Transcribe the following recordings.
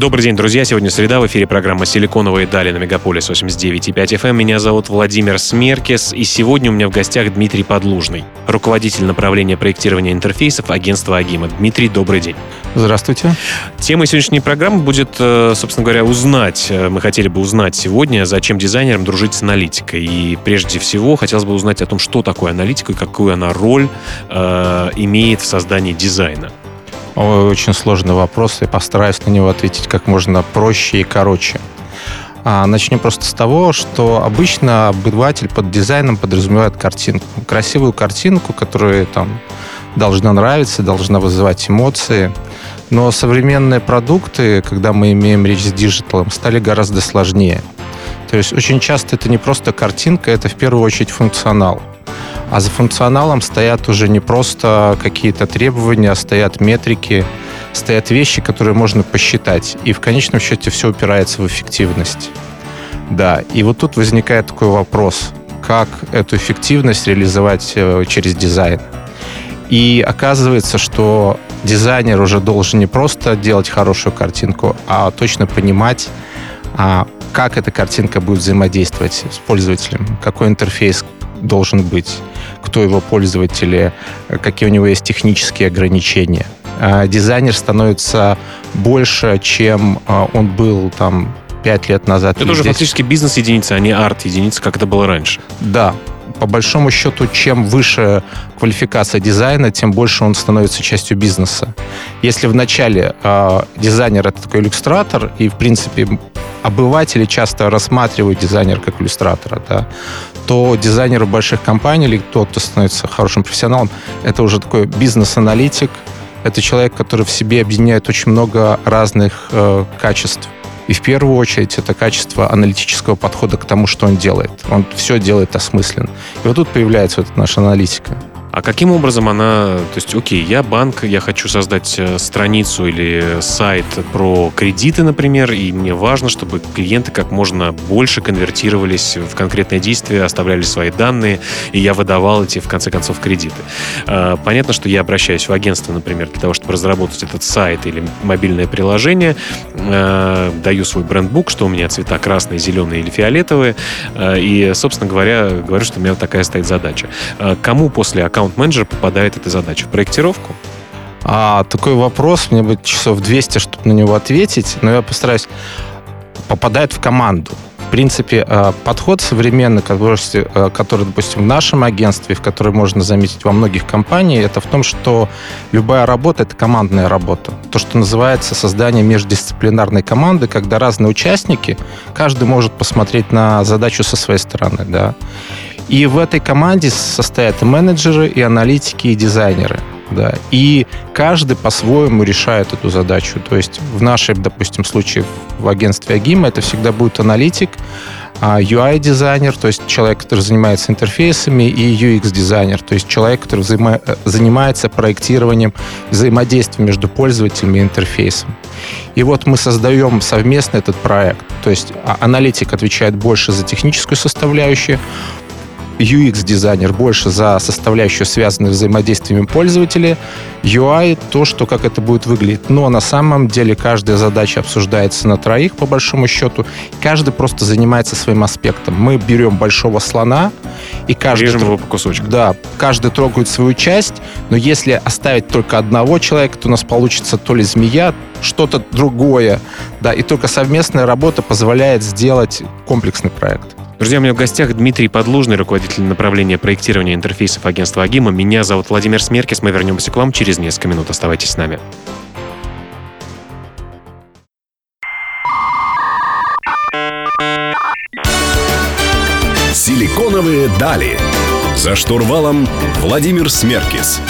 Добрый день, друзья. Сегодня среда. В эфире программа «Силиконовые дали» на Мегаполис 89.5 FM. Эм. Меня зовут Владимир Смеркис. И сегодня у меня в гостях Дмитрий Подлужный, руководитель направления проектирования интерфейсов агентства AGIMA. Дмитрий, добрый день. Здравствуйте. Тема сегодняшней программы будет, э, собственно говоря, узнать. Э, мы хотели бы узнать сегодня, зачем дизайнерам дружить с аналитикой. И прежде всего хотелось бы узнать о том, что такое аналитика и какую она роль э, имеет в создании дизайна. Очень сложный вопрос, я постараюсь на него ответить как можно проще и короче. А, начнем просто с того, что обычно обыватель под дизайном подразумевает картинку. Красивую картинку, которая там должна нравиться, должна вызывать эмоции. Но современные продукты, когда мы имеем речь с digital ом, стали гораздо сложнее. То есть очень часто это не просто картинка, это в первую очередь функционал. А за функционалом стоят уже не просто какие-то требования, а стоят метрики, стоят вещи, которые можно посчитать. И в конечном счете все упирается в эффективность. Да, и вот тут возникает такой вопрос, как эту эффективность реализовать э, через дизайн. И оказывается, что дизайнер уже должен не просто делать хорошую картинку, а точно понимать, а, как эта картинка будет взаимодействовать с пользователем, какой интерфейс должен быть, кто его пользователи, какие у него есть технические ограничения. А дизайнер становится больше, чем а, он был там пять лет назад. Это уже фактически бизнес-единица, а не арт-единица, как это было раньше. Да, по большому счету, чем выше квалификация дизайна, тем больше он становится частью бизнеса. Если в начале э, дизайнер это такой иллюстратор, и в принципе обыватели часто рассматривают дизайнера как иллюстратора, да, то дизайнеры больших компаний или тот, кто становится хорошим профессионалом, это уже такой бизнес-аналитик, это человек, который в себе объединяет очень много разных э, качеств. И в первую очередь это качество аналитического подхода к тому, что он делает. Он все делает осмысленно. И вот тут появляется вот эта наша аналитика. А каким образом она... То есть, окей, я банк, я хочу создать э, страницу или сайт про кредиты, например, и мне важно, чтобы клиенты как можно больше конвертировались в конкретные действия, оставляли свои данные, и я выдавал эти, в конце концов, кредиты. А, понятно, что я обращаюсь в агентство, например, для того, чтобы разработать этот сайт или мобильное приложение, а, даю свой брендбук, что у меня цвета красные, зеленые или фиолетовые, а, и, собственно говоря, говорю, что у меня вот такая стоит задача. Кому после аккаунта аккаунт-менеджер попадает эта задача? В проектировку? А, такой вопрос, мне будет часов 200, чтобы на него ответить, но я постараюсь. Попадает в команду. В принципе, э, подход современный, э, который, допустим, в нашем агентстве, в который можно заметить во многих компаниях, это в том, что любая работа — это командная работа. То, что называется создание междисциплинарной команды, когда разные участники, каждый может посмотреть на задачу со своей стороны. Да? И в этой команде состоят и менеджеры, и аналитики, и дизайнеры. Да. И каждый по-своему решает эту задачу. То есть в нашем, допустим, случае в агентстве Агима это всегда будет аналитик, UI-дизайнер, а то есть человек, который занимается интерфейсами, и UX-дизайнер, то есть человек, который взаимо- занимается проектированием взаимодействия между пользователем и интерфейсом. И вот мы создаем совместно этот проект. То есть а, аналитик отвечает больше за техническую составляющую, UX-дизайнер больше за составляющую, связанную с взаимодействиями пользователя, UI — то, что как это будет выглядеть. Но на самом деле каждая задача обсуждается на троих, по большому счету. Каждый просто занимается своим аспектом. Мы берем большого слона, и каждый... Режем его по кусочкам. Да, каждый трогает свою часть, но если оставить только одного человека, то у нас получится то ли змея, что-то другое. Да, и только совместная работа позволяет сделать комплексный проект. Друзья, у меня в гостях Дмитрий Подлужный, руководитель направления проектирования интерфейсов агентства Агима. Меня зовут Владимир Смеркис. Мы вернемся к вам через несколько минут. Оставайтесь с нами. Силиконовые дали. За штурвалом Владимир Смеркис.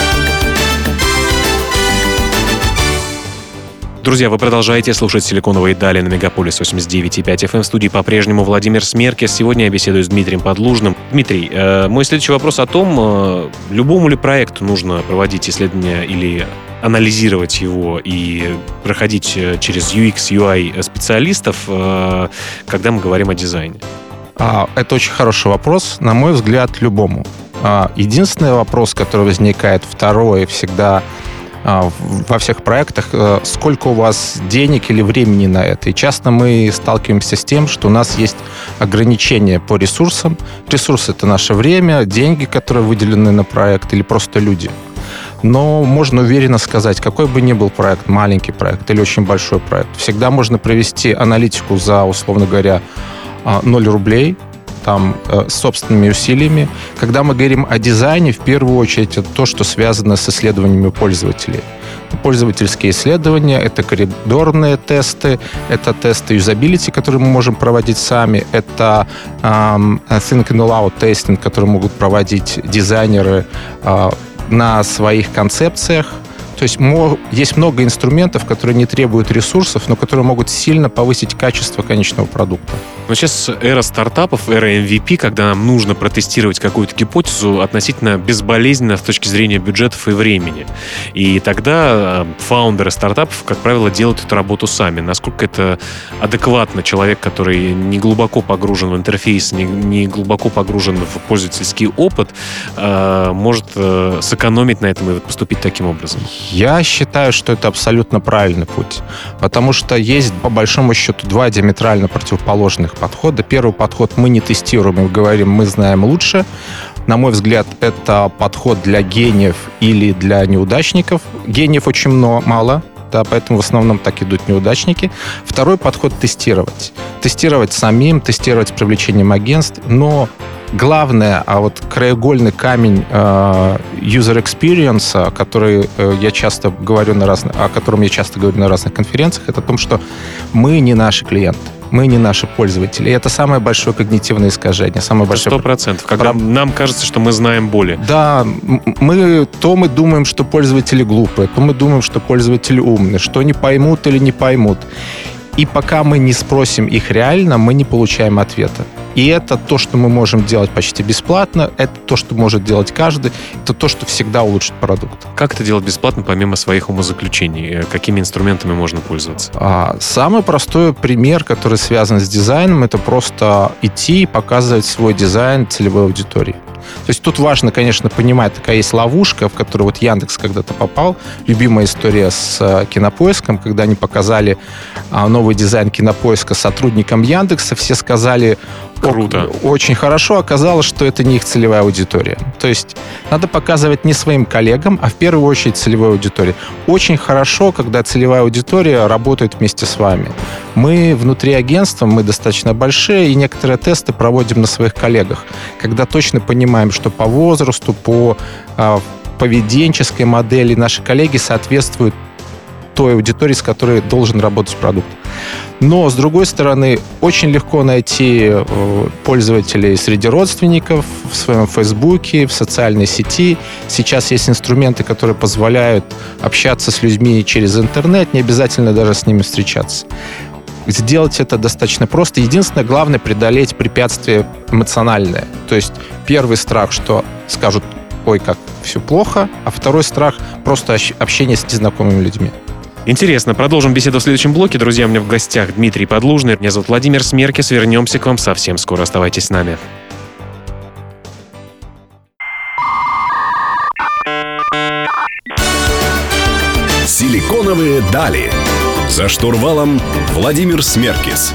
Друзья, вы продолжаете слушать «Силиконовые дали» на Мегаполис 89.5 FM. В студии по-прежнему Владимир Смеркес. Сегодня я беседую с Дмитрием Подлужным. Дмитрий, э, мой следующий вопрос о том, э, любому ли проекту нужно проводить исследования или анализировать его и проходить через UX, UI специалистов, когда мы говорим о дизайне? А, это очень хороший вопрос, на мой взгляд, любому. А, единственный вопрос, который возникает, второй, всегда во всех проектах, э, сколько у вас денег или времени на это. И часто мы сталкиваемся с тем, что у нас есть ограничения по ресурсам. Ресурсы — это наше время, деньги, которые выделены на проект, или просто люди. Но можно уверенно сказать, какой бы ни был проект, маленький проект или очень большой проект, всегда можно провести аналитику за, условно говоря, 0 рублей, там э, собственными усилиями. Когда мы говорим о дизайне, в первую очередь это то, что связано с исследованиями пользователей. Пользовательские исследования, это коридорные тесты, это тесты юзабилити, которые мы можем проводить сами, это think and allow тестинг, который могут проводить дизайнеры uh, на своих концепциях, то есть есть много инструментов, которые не требуют ресурсов, но которые могут сильно повысить качество конечного продукта. Но сейчас эра стартапов, эра MVP, когда нам нужно протестировать какую-то гипотезу относительно безболезненно с точки зрения бюджетов и времени. И тогда э, фаундеры стартапов, как правило, делают эту работу сами. Насколько это адекватно человек, который не глубоко погружен в интерфейс, не, не глубоко погружен в пользовательский опыт, э, может э, сэкономить на этом и поступить таким образом? Я считаю, что это абсолютно правильный путь, потому что есть, по большому счету, два диаметрально противоположных подхода. Первый подход мы не тестируем и говорим, мы знаем лучше. На мой взгляд, это подход для гениев или для неудачников. Гениев очень много, мало, да, поэтому в основном так идут неудачники. Второй подход — тестировать. Тестировать самим, тестировать с привлечением агентств, но главное, а вот краеугольный камень э, user experience, который э, я часто говорю на разных, о котором я часто говорю на разных конференциях, это о том, что мы не наши клиенты мы не наши пользователи. И это самое большое когнитивное искажение. Самое большое... Сто процентов. Когда Про... нам кажется, что мы знаем более. Да, мы, то мы думаем, что пользователи глупые, то мы думаем, что пользователи умные, что не поймут или не поймут. И пока мы не спросим их реально, мы не получаем ответа. И это то, что мы можем делать почти бесплатно, это то, что может делать каждый, это то, что всегда улучшит продукт. Как это делать бесплатно, помимо своих умозаключений? Э, какими инструментами можно пользоваться? А, самый простой пример, который связан с дизайном, это просто идти и показывать свой дизайн целевой аудитории. То есть тут важно, конечно, понимать, такая есть ловушка, в которую вот Яндекс когда-то попал. Любимая история с э, Кинопоиском, когда они показали а, новый дизайн Кинопоиска сотрудникам Яндекса, все сказали, Круто. Очень хорошо оказалось, что это не их целевая аудитория. То есть надо показывать не своим коллегам, а в первую очередь целевой аудитории. Очень хорошо, когда целевая аудитория работает вместе с вами. Мы внутри агентства, мы достаточно большие, и некоторые тесты проводим на своих коллегах, когда точно понимаем, что по возрасту, по а, поведенческой модели наши коллеги соответствуют той аудитории, с которой должен работать продукт. Но, с другой стороны, очень легко найти э, пользователей среди родственников в своем Фейсбуке, в социальной сети. Сейчас есть инструменты, которые позволяют общаться с людьми через интернет, не обязательно даже с ними встречаться. Сделать это достаточно просто. Единственное, главное преодолеть препятствие эмоциональное. То есть первый страх, что скажут, ой, как все плохо, а второй страх просто общение с незнакомыми людьми. Интересно, продолжим беседу в следующем блоке. Друзья, у меня в гостях Дмитрий Подлужный. Меня зовут Владимир Смеркис. Вернемся к вам совсем скоро. Оставайтесь с нами. Силиконовые дали. За штурвалом Владимир Смеркис.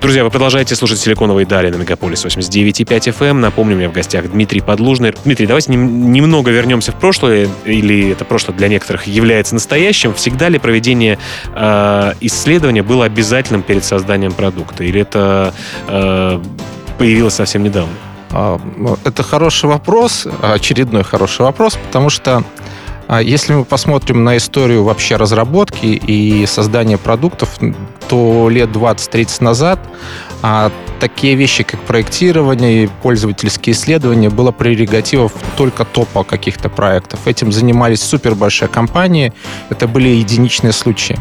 Друзья, вы продолжаете слушать «Силиконовые дали» на Мегаполис 89.5 FM. Эм. Напомню, у меня в гостях Дмитрий Подлужный. Дмитрий, давайте нем, немного вернемся в прошлое, или это прошлое для некоторых является настоящим. Всегда ли проведение э, исследования было обязательным перед созданием продукта? Или это э, появилось совсем недавно? А, ну, это хороший вопрос, очередной хороший вопрос, потому что если мы посмотрим на историю вообще разработки и создания продуктов, то лет 20-30 назад а такие вещи, как проектирование и пользовательские исследования, было прерогативов только топа каких-то проектов. Этим занимались супер большие компании, это были единичные случаи.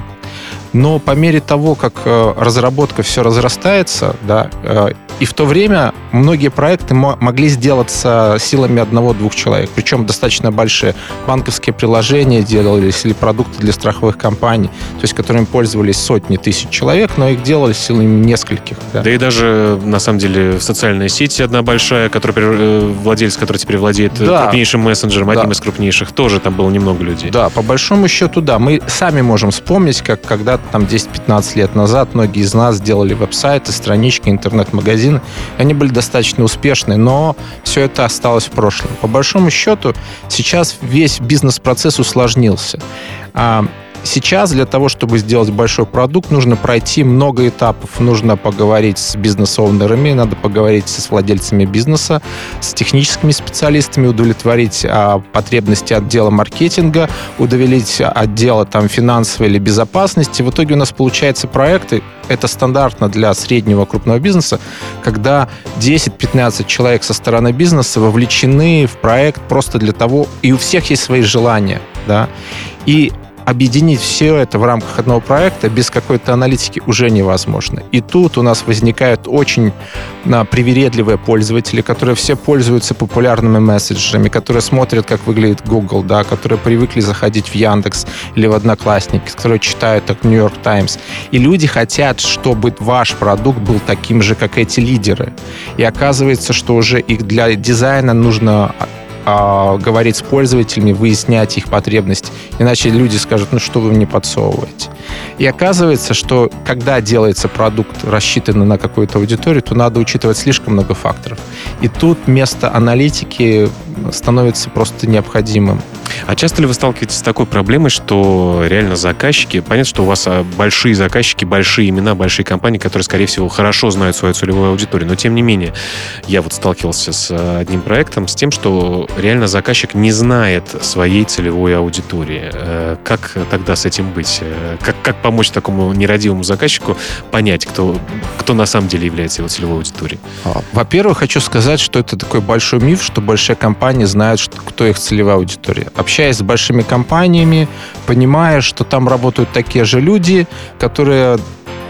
Но по мере того, как э, разработка все разрастается, да, э, И в то время многие проекты могли сделаться силами одного-двух человек, причем достаточно большие. Банковские приложения делались или продукты для страховых компаний, то есть которыми пользовались сотни тысяч человек, но их делали силами нескольких. Да, да и даже, на самом деле, в социальной сети одна большая, которая, э, владелец, который теперь владеет да. крупнейшим мессенджером, да. одним из крупнейших, тоже там было немного людей. Да, по большому счету, да. Мы сами можем вспомнить, как когда-то там 10-15 лет назад многие из нас делали веб-сайты, странички, интернет-магазины. Они были достаточно успешны, но все это осталось в прошлом. По большому счету, сейчас весь бизнес-процесс усложнился. Сейчас для того, чтобы сделать большой продукт, нужно пройти много этапов. Нужно поговорить с бизнес-оунерами, надо поговорить с владельцами бизнеса, с техническими специалистами, удовлетворить а, потребности отдела маркетинга, удовлетворить отдела там, финансовой или безопасности. В итоге у нас получаются проекты, это стандартно для среднего крупного бизнеса, когда 10-15 человек со стороны бизнеса вовлечены в проект просто для того, и у всех есть свои желания, да, и объединить все это в рамках одного проекта без какой-то аналитики уже невозможно. И тут у нас возникают очень а, привередливые пользователи, которые все пользуются популярными месседжерами, которые смотрят, как выглядит Google, да, которые привыкли заходить в Яндекс или в Одноклассники, которые читают так Нью-Йорк Таймс. И люди хотят, чтобы ваш продукт был таким же, как эти лидеры. И оказывается, что уже их для дизайна нужно а, говорить с пользователями, выяснять их потребности. Иначе люди скажут, ну что вы мне подсовываете. И оказывается, что когда делается продукт, рассчитанный на какую-то аудиторию, то надо учитывать слишком много факторов. И тут место аналитики становится просто необходимым. А часто ли вы сталкиваетесь с такой проблемой, что реально заказчики, понятно, что у вас а, большие заказчики, большие имена, большие компании, которые, скорее всего, хорошо знают свою целевую аудиторию, но тем не менее, я вот сталкивался с а, одним проектом, с тем, что реально заказчик не знает своей целевой аудитории. Э, как тогда с этим быть? Э, как, как помочь такому нерадивому заказчику понять, кто, кто на самом деле является его целевой аудиторией? А, во-первых, хочу сказать, что это такой большой миф, что большая компания знает, кто их целевая аудитория общаясь с большими компаниями, понимая, что там работают такие же люди, которые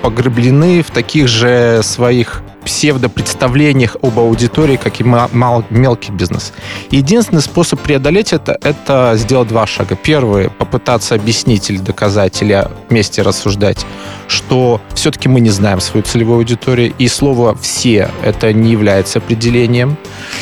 погреблены в таких же своих псевдопредставлениях об аудитории, как и мал, мелкий бизнес. Единственный способ преодолеть это, это сделать два шага. Первый — попытаться объяснить или доказать, или вместе рассуждать, что все-таки мы не знаем свою целевую аудиторию, и слово «все» — это не является определением.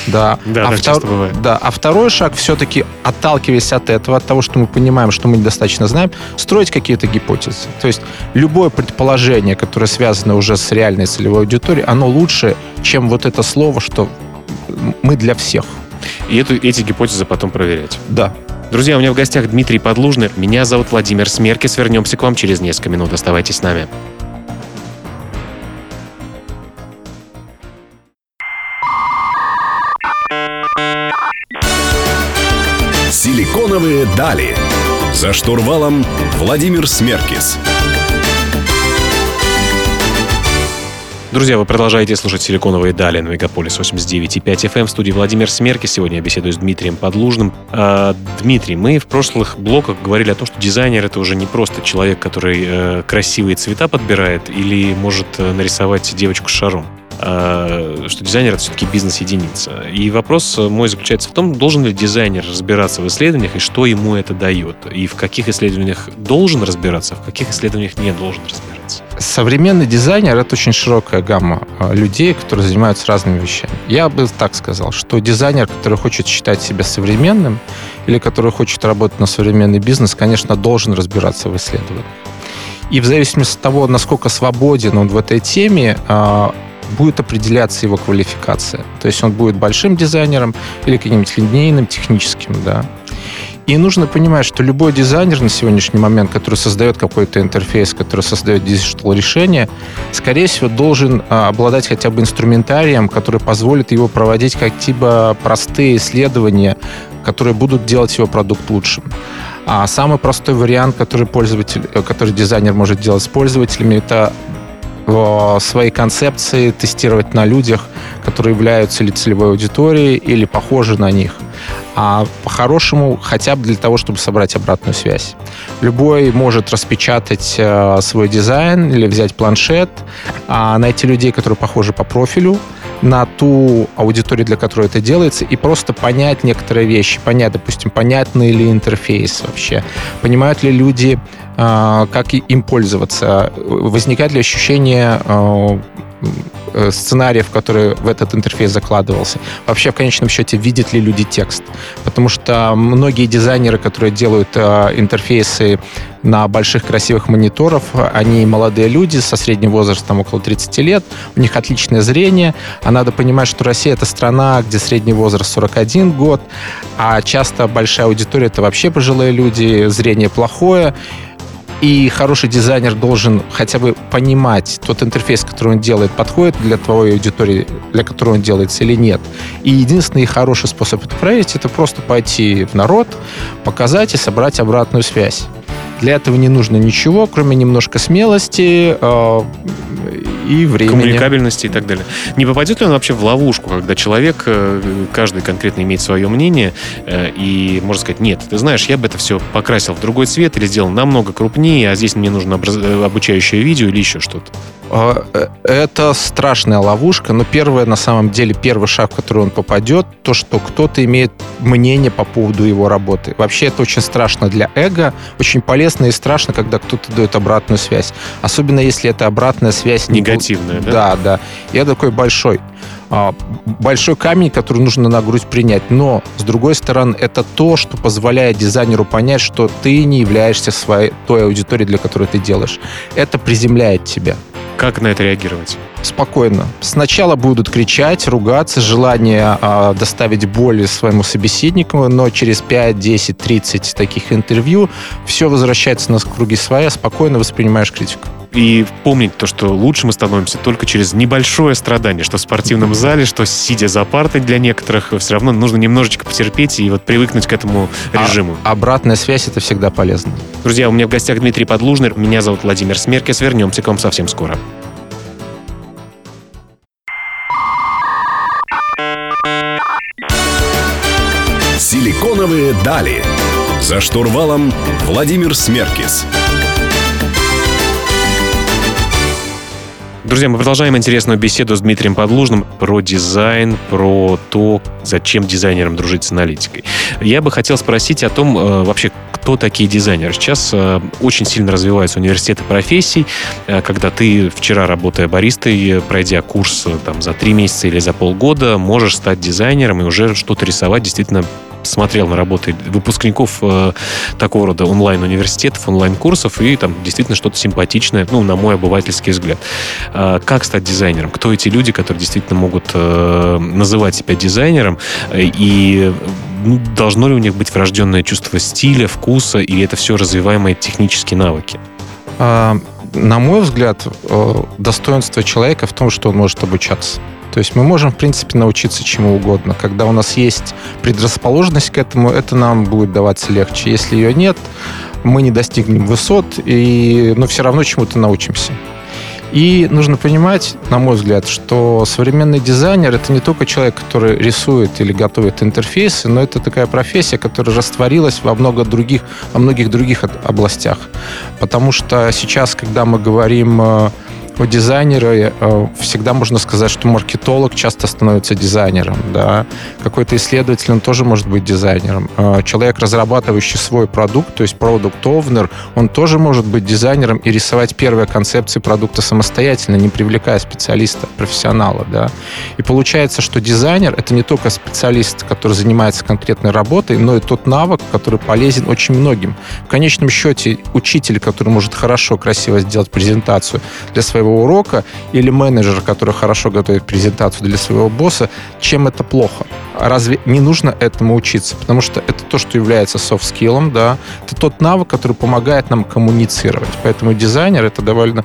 Да, да, а, втор... бывает. да. а второй шаг все-таки, отталкиваясь от этого, от того, что мы понимаем, что мы недостаточно знаем, строить какие-то гипотезы. То есть любое предположение, которое связано уже с реальной целевой аудиторией, оно лучше, чем вот это слово, что мы для всех. И эту, эти гипотезы потом проверять. Да. Друзья, у меня в гостях Дмитрий Подлужный. Меня зовут Владимир Смеркис. Вернемся к вам через несколько минут. Оставайтесь с нами. Силиконовые дали. За штурвалом Владимир Смеркис. Друзья, вы продолжаете слушать «Силиконовые дали» на Мегаполис 89.5 FM. Эм. В студии Владимир Смерки. Сегодня я беседую с Дмитрием Подлужным. А, Дмитрий, мы в прошлых блоках говорили о том, что дизайнер — это уже не просто человек, который э, красивые цвета подбирает или может э, нарисовать девочку с шаром. А, что дизайнер — это все-таки бизнес-единица. И вопрос мой заключается в том, должен ли дизайнер разбираться в исследованиях и что ему это дает. И в каких исследованиях должен разбираться, а в каких исследованиях не должен разбираться. Современный дизайнер — это очень широкая гамма а, людей, которые занимаются разными вещами. Я бы так сказал, что дизайнер, который хочет считать себя современным или который хочет работать на современный бизнес, конечно, должен разбираться в исследованиях. И в зависимости от того, насколько свободен он в этой теме, будет определяться его квалификация. То есть он будет большим дизайнером или каким-нибудь линейным, техническим, да. И нужно понимать, что любой дизайнер на сегодняшний момент, который создает какой-то интерфейс, который создает digital решение, скорее всего, должен а, обладать хотя бы инструментарием, который позволит его проводить какие-то простые исследования, которые будут делать его продукт лучшим. А самый простой вариант, который пользователь, э, который дизайнер может делать с пользователями, это свои концепции тестировать на людях, которые являются или целевой аудиторией, или похожи на них. а по-хорошему хотя бы для того, чтобы собрать обратную связь. Любой может распечатать э, свой дизайн или взять планшет, э, найти людей, которые похожи по профилю, на ту аудиторию, для которой это делается, и просто понять некоторые вещи, понять, допустим, понятный ли интерфейс вообще, понимают ли люди, э, как им пользоваться, возникает ли ощущение Э, сценариев, которые в этот интерфейс закладывался. Вообще, в конечном счете, видят ли люди текст. Потому что многие дизайнеры, которые делают э, интерфейсы на больших красивых мониторов, они молодые люди со средним возрастом около 30 лет, у них отличное зрение, а надо понимать, что Россия — это страна, где средний возраст 41 год, а часто большая аудитория — это вообще пожилые люди, зрение плохое, и хороший дизайнер должен хотя бы понимать, тот интерфейс, который он делает, подходит для твоей аудитории, для которой он делается или нет. И единственный хороший способ это проверить, это просто пойти в народ, показать и собрать обратную связь. Для этого не нужно ничего, кроме немножко смелости, э, и времени. Коммуникабельности и так далее. Не попадет ли он вообще в ловушку, когда человек, э, каждый конкретно имеет свое мнение, э, и может сказать, нет, ты знаешь, я бы это все покрасил в другой цвет или сделал намного крупнее, а здесь мне нужно э, обучающее видео или еще что-то? А, это страшная ловушка, но первое, на самом деле, первый шаг, в который он попадет, то, что кто-то имеет мнение по поводу его работы. Вообще это очень страшно для эго, очень полезно и страшно, когда кто-то дает обратную связь. Особенно если это обратная связь... Негативная, не... да? Да, да. Я такой большой а, большой камень, который нужно на грудь принять. Но, с другой стороны, это то, что позволяет дизайнеру понять, что ты не являешься своей, той аудиторией, для которой ты делаешь. Это приземляет тебя. Как на это реагировать? Спокойно. Сначала будут кричать, ругаться, желание э, доставить боль своему собеседнику, но через 5, 10, 30 таких интервью все возвращается на круги своя, спокойно воспринимаешь критику и помнить то, что лучше мы становимся только через небольшое страдание, что в спортивном зале, что сидя за партой для некоторых, все равно нужно немножечко потерпеть и вот привыкнуть к этому а режиму. А, обратная связь — это всегда полезно. Друзья, у меня в гостях Дмитрий Подлужный, меня зовут Владимир Смеркес, вернемся к вам совсем скоро. Силиконовые дали. За штурвалом Владимир Смеркис. Друзья, мы продолжаем интересную беседу с Дмитрием Подлужным про дизайн, про то, зачем дизайнерам дружить с аналитикой. Я бы хотел спросить о том, э, вообще, кто такие дизайнеры. Сейчас э, очень сильно развиваются университеты профессий, э, когда ты, вчера работая баристой, пройдя курс там, за три месяца или за полгода, можешь стать дизайнером и уже что-то рисовать действительно смотрел на работы выпускников э, такого рода онлайн-университетов, онлайн-курсов, и там действительно что-то симпатичное, ну, на мой обывательский взгляд. Э, как стать дизайнером? Кто эти люди, которые действительно могут э, называть себя дизайнером? И ну, должно ли у них быть врожденное чувство стиля, вкуса, и это все развиваемые технические навыки? А, на мой взгляд, э, достоинство человека в том, что он может обучаться. То есть мы можем, в принципе, научиться чему угодно. Когда у нас есть предрасположенность к этому, это нам будет даваться легче. Если ее нет, мы не достигнем высот, и, но все равно чему-то научимся. И нужно понимать, на мой взгляд, что современный дизайнер — это не только человек, который рисует или готовит интерфейсы, но это такая профессия, которая растворилась во, много других, во многих других областях. Потому что сейчас, когда мы говорим у дизайнера э, всегда можно сказать, что маркетолог часто становится дизайнером. Да? Какой-то исследователь, он тоже может быть дизайнером. Э, человек, разрабатывающий свой продукт, то есть продукт овнер он тоже может быть дизайнером и рисовать первые концепции продукта самостоятельно, не привлекая специалиста, профессионала. Да? И получается, что дизайнер — это не только специалист, который занимается конкретной работой, но и тот навык, который полезен очень многим. В конечном счете, учитель, который может хорошо, красиво сделать презентацию для своего своего урока, или менеджер, который хорошо готовит презентацию для своего босса, чем это плохо? Разве не нужно этому учиться? Потому что это то, что является софт-скиллом, да, это тот навык, который помогает нам коммуницировать. Поэтому дизайнер — это довольно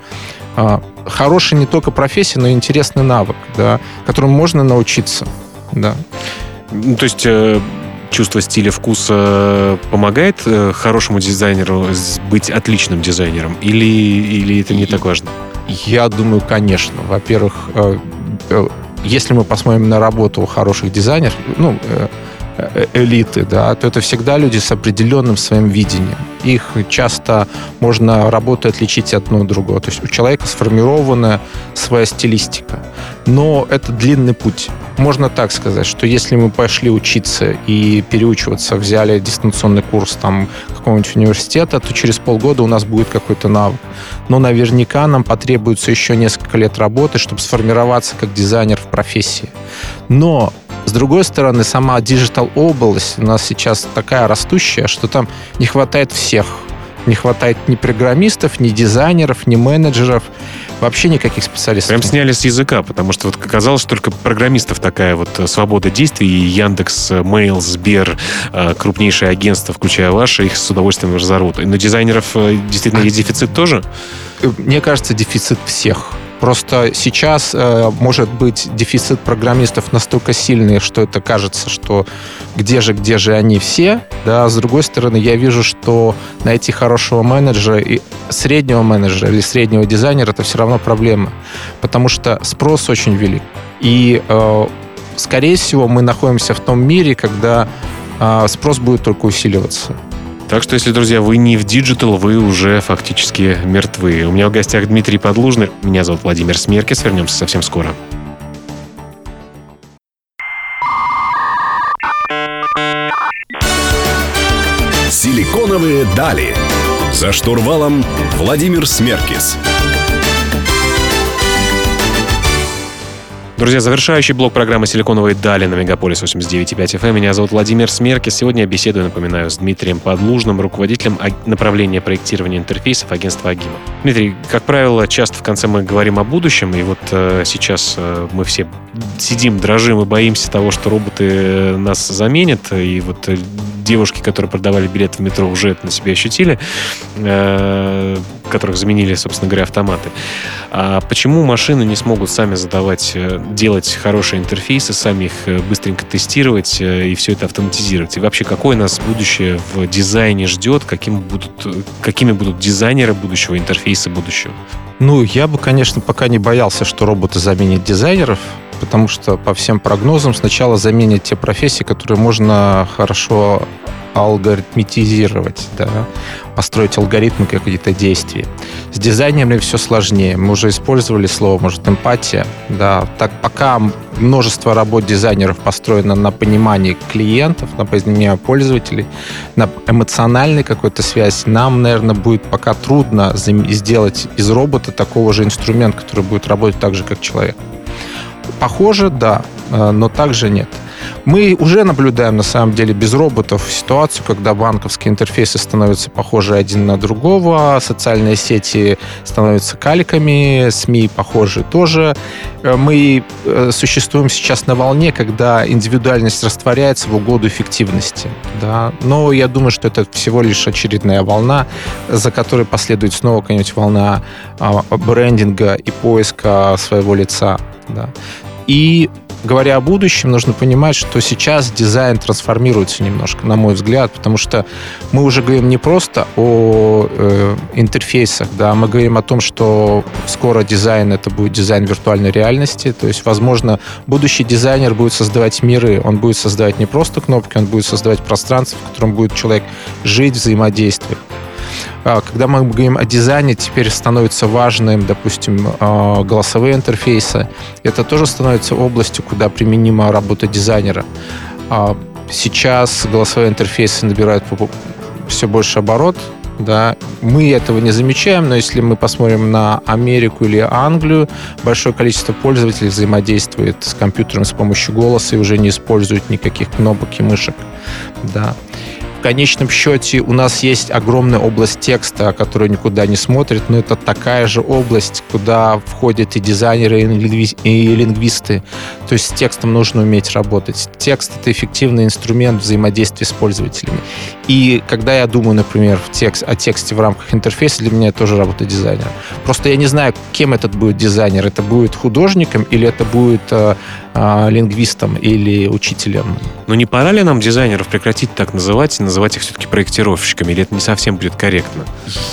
а, хорошая не только профессия, но и интересный навык, да, которому можно научиться, да. Ну, то есть э, чувство стиля, вкуса помогает э, хорошему дизайнеру быть отличным дизайнером? Или, или это не так важно? Я думаю, конечно. Во-первых, э, э, если мы посмотрим на работу хороших дизайнеров, ну, э, элиты, да, то это всегда люди с определенным своим видением. Их часто можно работу отличить одно от другого. То есть у человека сформирована своя стилистика. Но это длинный путь. Можно так сказать, что если мы пошли учиться и переучиваться, взяли дистанционный курс там какого-нибудь университета, то через полгода у нас будет какой-то навык. Но наверняка нам потребуется еще несколько лет работы, чтобы сформироваться как дизайнер в профессии. Но другой стороны, сама digital область у нас сейчас такая растущая, что там не хватает всех. Не хватает ни программистов, ни дизайнеров, ни менеджеров, вообще никаких специалистов. Прям сняли с языка, потому что вот оказалось, что только программистов такая вот э, свобода действий, и Яндекс, Mail, Сбер, э, крупнейшие агентства, включая ваши, их с удовольствием разорвут. На дизайнеров э, действительно есть дефицит тоже? Мне кажется, дефицит всех. Просто сейчас э, может быть дефицит программистов настолько сильный, что это кажется, что где же, где же они все. Да, с другой стороны, я вижу, что найти хорошего менеджера и среднего менеджера или среднего дизайнера это все равно проблема, потому что спрос очень велик. И, э, скорее всего, мы находимся в том мире, когда э, спрос будет только усиливаться. Так что, если, друзья, вы не в digital, вы уже фактически мертвы. У меня в гостях Дмитрий Подлужный. Меня зовут Владимир Смеркис. Вернемся совсем скоро. Силиконовые дали. За штурвалом Владимир Смеркис. Друзья, завершающий блок программы «Силиконовые дали» на Мегаполис 89.5 FM. Эм. Меня зовут Владимир Смеркис. Сегодня я беседую, напоминаю, с Дмитрием Подлужным, руководителем направления проектирования интерфейсов агентства Агима. Дмитрий, как правило, часто в конце мы говорим о будущем, и вот э, сейчас э, мы все сидим, дрожим и боимся того, что роботы э, нас заменят, и вот э, девушки, которые продавали билеты в метро, уже это на себе ощутили, э, которых заменили, собственно говоря, автоматы. А почему машины не смогут сами задавать, э, делать хорошие интерфейсы, сами их э, быстренько тестировать и все это автоматизировать? И вообще, какое нас будущее в дизайне ждет? Каким будут, какими будут дизайнеры будущего, интерфейсы будущего? Ну, я бы, конечно, пока не боялся, что роботы заменят дизайнеров, потому что по всем прогнозам сначала заменят те профессии, которые можно хорошо алгоритмизировать, да, построить алгоритмы какие-то действия. С дизайнерами все сложнее. Мы уже использовали слово, может, эмпатия. Да. Так пока множество работ дизайнеров построено на понимании клиентов, на понимании пользователей, на эмоциональной какой-то связи, нам, наверное, будет пока трудно сделать из робота такого же инструмента, который будет работать так же, как человек. Похоже, да, э, но также нет. Мы уже наблюдаем, на самом деле, без роботов ситуацию, когда банковские интерфейсы становятся похожи один на другого, социальные сети становятся каликами, СМИ похожи тоже. Э, мы э, существуем сейчас на волне, когда индивидуальность растворяется в угоду эффективности. Да? Но я думаю, что это всего лишь очередная волна, за которой последует снова какая-нибудь волна а, брендинга и поиска своего лица. Да. И говоря о будущем, нужно понимать, что сейчас дизайн трансформируется немножко, на мой взгляд, потому что мы уже говорим не просто о э, интерфейсах, да, мы говорим о том, что скоро дизайн это будет дизайн виртуальной реальности, то есть, возможно, будущий дизайнер будет создавать миры, он будет создавать не просто кнопки, он будет создавать пространство, в котором будет человек жить, взаимодействовать. А, когда мы говорим о дизайне, теперь становится важным, допустим, а, голосовые интерфейсы. Это тоже становится областью, куда применима работа дизайнера. А, сейчас голосовые интерфейсы набирают все больше оборот, да, мы этого не замечаем, но если мы посмотрим на Америку или Англию, большое количество пользователей взаимодействует с компьютером с помощью голоса и уже не используют никаких кнопок и мышек, да в конечном счете у нас есть огромная область текста, которая никуда не смотрит, но это такая же область, куда входят и дизайнеры, и лингвисты. То есть с текстом нужно уметь работать. Текст — это эффективный инструмент взаимодействия с пользователями. И когда я думаю, например, в текст, о тексте в рамках интерфейса, для меня это тоже работа дизайнера. Просто я не знаю, кем этот будет дизайнер. Это будет художником или это будет э, э, лингвистом или учителем. Но не пора ли нам дизайнеров прекратить так называть и называть их все-таки проектировщиками? Или это не совсем будет корректно?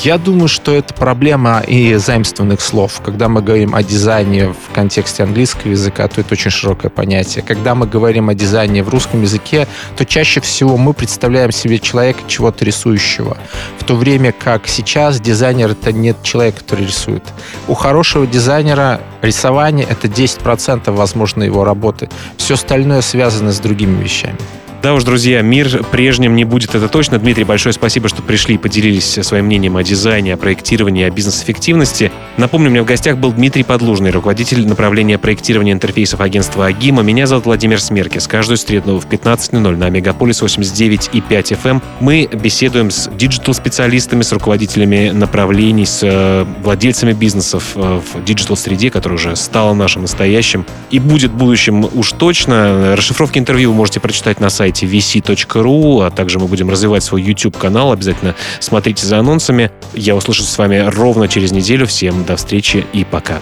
Я думаю, что это проблема и заимствованных слов. Когда мы говорим о дизайне в контексте английского языка, то это очень широкое понятие. Когда мы говорим о дизайне в русском языке, то чаще всего мы представляем себе человека чего-то рисующего. В то время как сейчас дизайнер — это не человек, который рисует. У хорошего дизайнера рисование — это 10% возможно его работы. Все остальное связано с другими вещами. Да уж, друзья, мир прежним не будет, это точно. Дмитрий, большое спасибо, что пришли и поделились своим мнением о дизайне, о проектировании, о бизнес-эффективности. Напомню, у меня в гостях был Дмитрий Подлужный, руководитель направления проектирования интерфейсов агентства AGIMA. Меня зовут Владимир Смеркис. Каждую среду в 15.00 на Мегаполис 89 и 5 FM мы беседуем с digital-специалистами, с руководителями направлений, с э, владельцами бизнесов э, в digital-среде, которая уже стала нашим настоящим и будет будущим уж точно. Расшифровки интервью вы можете прочитать на сайте vc.ru, а также мы будем развивать свой YouTube-канал. Обязательно смотрите за анонсами. Я услышусь с вами ровно через неделю. Всем до встречи и пока.